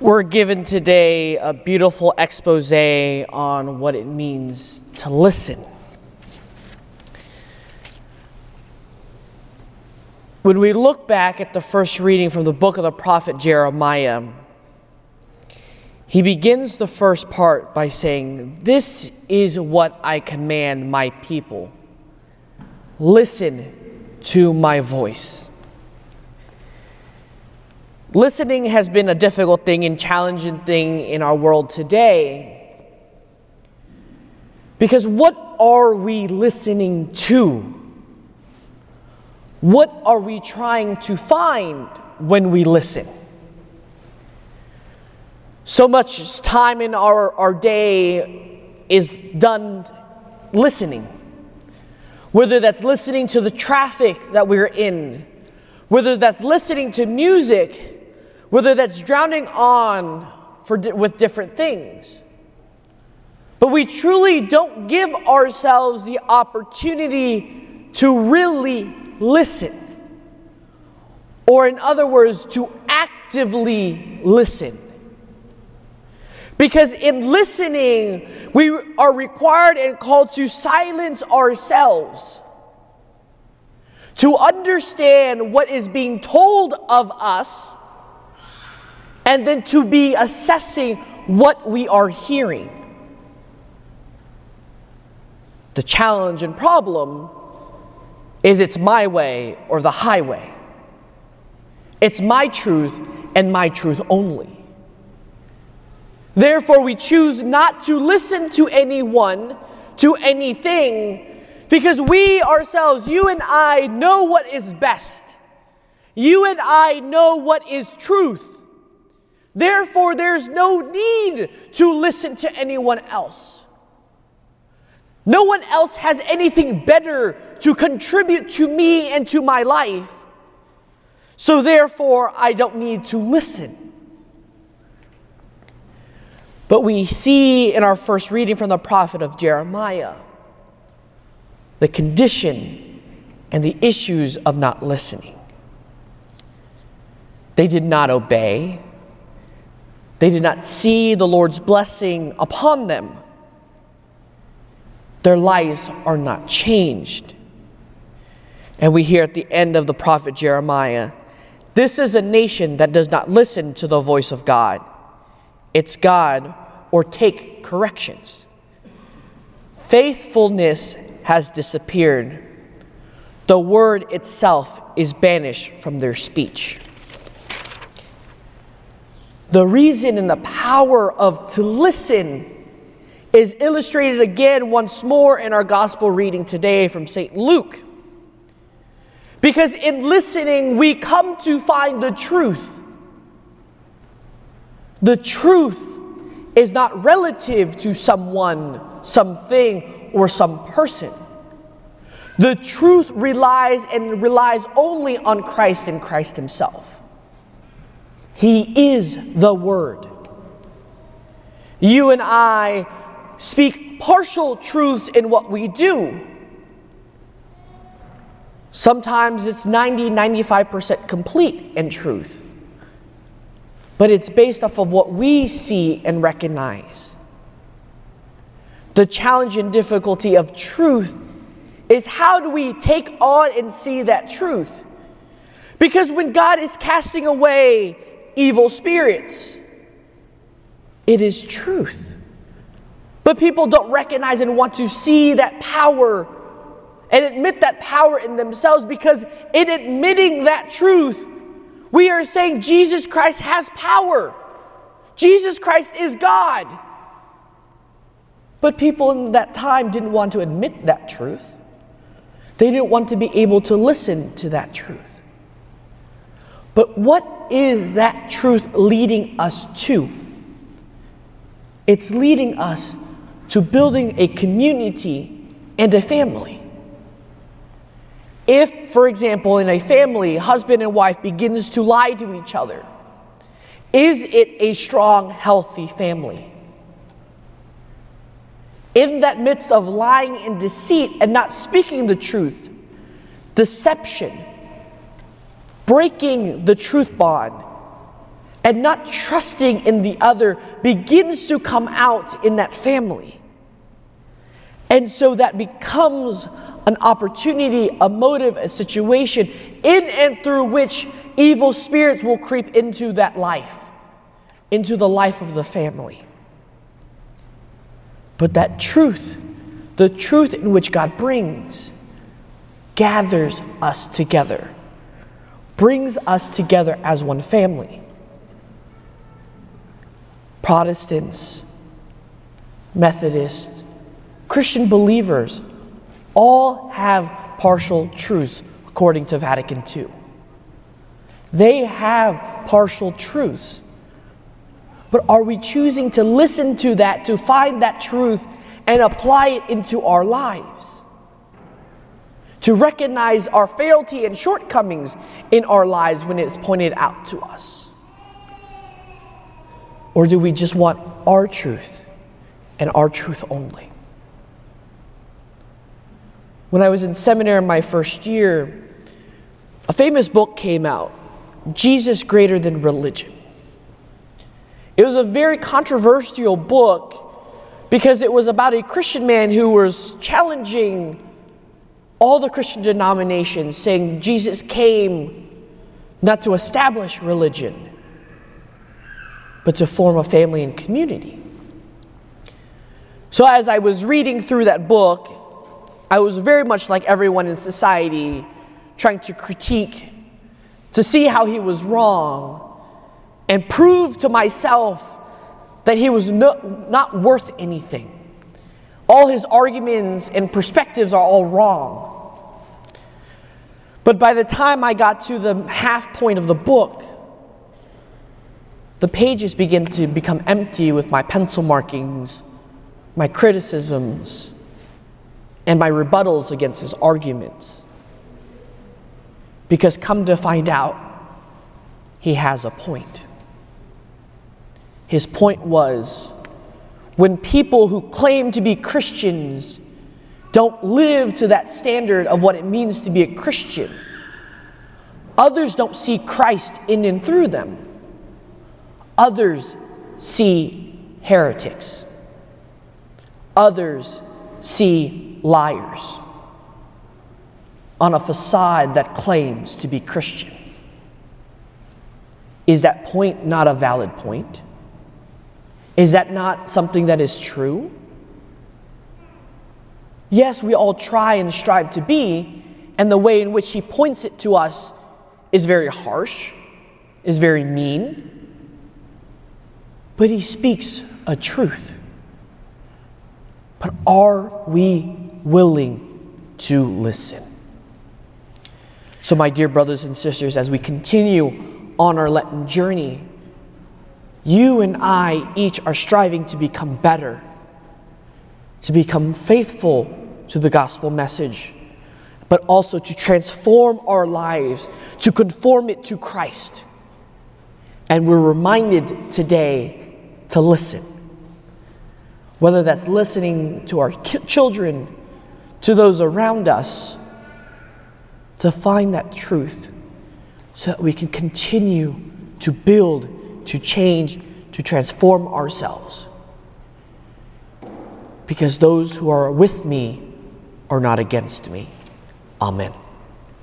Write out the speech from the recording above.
We're given today a beautiful expose on what it means to listen. When we look back at the first reading from the book of the prophet Jeremiah, he begins the first part by saying, This is what I command my people. Listen to my voice. Listening has been a difficult thing and challenging thing in our world today. Because what are we listening to? What are we trying to find when we listen? So much time in our, our day is done listening. Whether that's listening to the traffic that we're in, whether that's listening to music, whether that's drowning on for, with different things. But we truly don't give ourselves the opportunity to really listen. Or, in other words, to actively listen. Because in listening, we are required and called to silence ourselves, to understand what is being told of us and then to be assessing what we are hearing. The challenge and problem is it's my way or the highway. It's my truth and my truth only. Therefore, we choose not to listen to anyone, to anything, because we ourselves, you and I, know what is best. You and I know what is truth. Therefore, there's no need to listen to anyone else. No one else has anything better to contribute to me and to my life. So, therefore, I don't need to listen. But we see in our first reading from the prophet of Jeremiah the condition and the issues of not listening. They did not obey, they did not see the Lord's blessing upon them. Their lives are not changed. And we hear at the end of the prophet Jeremiah this is a nation that does not listen to the voice of God. Its God or take corrections. Faithfulness has disappeared. The word itself is banished from their speech. The reason and the power of to listen is illustrated again once more in our gospel reading today from St. Luke. Because in listening, we come to find the truth. The truth is not relative to someone, something, or some person. The truth relies and relies only on Christ and Christ Himself. He is the Word. You and I speak partial truths in what we do. Sometimes it's 90, 95% complete in truth. But it's based off of what we see and recognize. The challenge and difficulty of truth is how do we take on and see that truth? Because when God is casting away evil spirits. It is truth. But people don't recognize and want to see that power and admit that power in themselves because in admitting that truth, we are saying Jesus Christ has power. Jesus Christ is God. But people in that time didn't want to admit that truth. They didn't want to be able to listen to that truth. But what is that truth leading us to? It's leading us to building a community and a family. If, for example, in a family, husband and wife begins to lie to each other, is it a strong, healthy family? In that midst of lying and deceit and not speaking the truth, deception, breaking the truth bond and not trusting in the other begins to come out in that family. And so that becomes an opportunity, a motive, a situation in and through which evil spirits will creep into that life, into the life of the family. But that truth, the truth in which God brings, gathers us together, brings us together as one family. Protestants, Methodists, Christian believers all have partial truths according to Vatican II. They have partial truths. But are we choosing to listen to that, to find that truth, and apply it into our lives? To recognize our frailty and shortcomings in our lives when it's pointed out to us? Or do we just want our truth and our truth only? When I was in seminary my first year, a famous book came out Jesus Greater Than Religion. It was a very controversial book because it was about a Christian man who was challenging all the Christian denominations, saying Jesus came not to establish religion, but to form a family and community. So, as I was reading through that book, I was very much like everyone in society, trying to critique, to see how he was wrong, and prove to myself that he was no, not worth anything. All his arguments and perspectives are all wrong. But by the time I got to the half point of the book, the pages begin to become empty with my pencil markings, my criticisms, and my rebuttals against his arguments. Because come to find out, he has a point. His point was when people who claim to be Christians don't live to that standard of what it means to be a Christian, others don't see Christ in and through them. Others see heretics. Others see liars on a facade that claims to be Christian. Is that point not a valid point? Is that not something that is true? Yes, we all try and strive to be, and the way in which he points it to us is very harsh, is very mean, but he speaks a truth. But are we willing to listen? So, my dear brothers and sisters, as we continue on our Lenten journey, you and I each are striving to become better, to become faithful to the gospel message, but also to transform our lives, to conform it to Christ. And we're reminded today to listen. Whether that's listening to our children, to those around us, to find that truth so that we can continue to build, to change, to transform ourselves. Because those who are with me are not against me. Amen.